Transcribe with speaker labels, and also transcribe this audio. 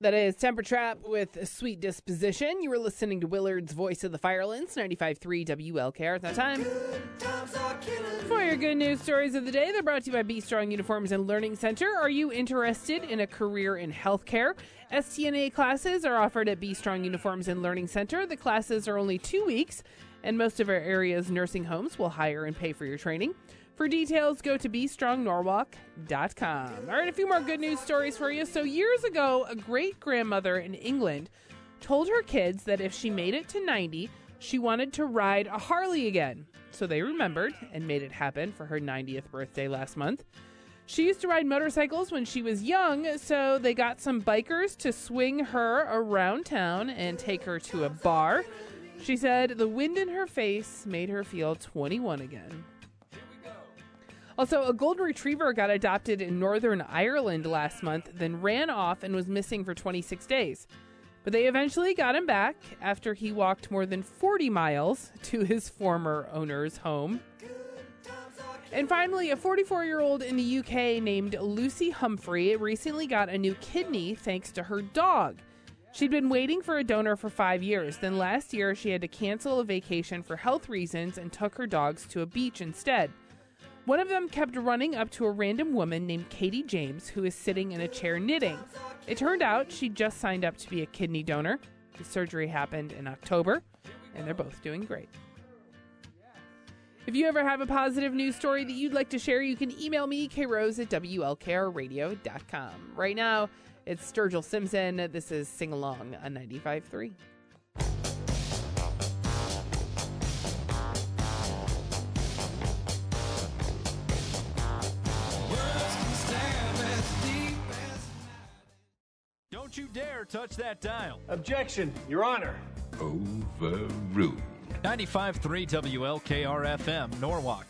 Speaker 1: That is Temper Trap with Sweet Disposition. You were listening to Willard's Voice of the Firelands, 95.3 WLKR at that time. For your good news stories of the day, they're brought to you by Be Strong Uniforms and Learning Center. Are you interested in a career in healthcare? STNA classes are offered at Be Strong Uniforms and Learning Center. The classes are only two weeks, and most of our area's nursing homes will hire and pay for your training. For details, go to BeStrongNorwalk.com. All right, a few more good news stories for you. So, years ago, a great grandmother in England told her kids that if she made it to 90, she wanted to ride a Harley again. So they remembered and made it happen for her 90th birthday last month. She used to ride motorcycles when she was young, so they got some bikers to swing her around town and take her to a bar. She said the wind in her face made her feel 21 again. Also, a golden retriever got adopted in Northern Ireland last month, then ran off and was missing for 26 days. But they eventually got him back after he walked more than 40 miles to his former owner's home. And finally, a 44 year old in the UK named Lucy Humphrey recently got a new kidney thanks to her dog. She'd been waiting for a donor for five years. Then last year, she had to cancel a vacation for health reasons and took her dogs to a beach instead. One of them kept running up to a random woman named Katie James, who is sitting in a chair knitting. It turned out she just signed up to be a kidney donor. The surgery happened in October, and they're both doing great. If you ever have a positive news story that you'd like to share, you can email me, krose at WLKRradio.com. Right now, it's Sturgill Simpson. This is Sing Along on 95.3.
Speaker 2: Don't you dare touch that dial.
Speaker 3: Objection, Your Honor.
Speaker 4: Overruled.
Speaker 2: 95.3 WLKR FM, Norwalk.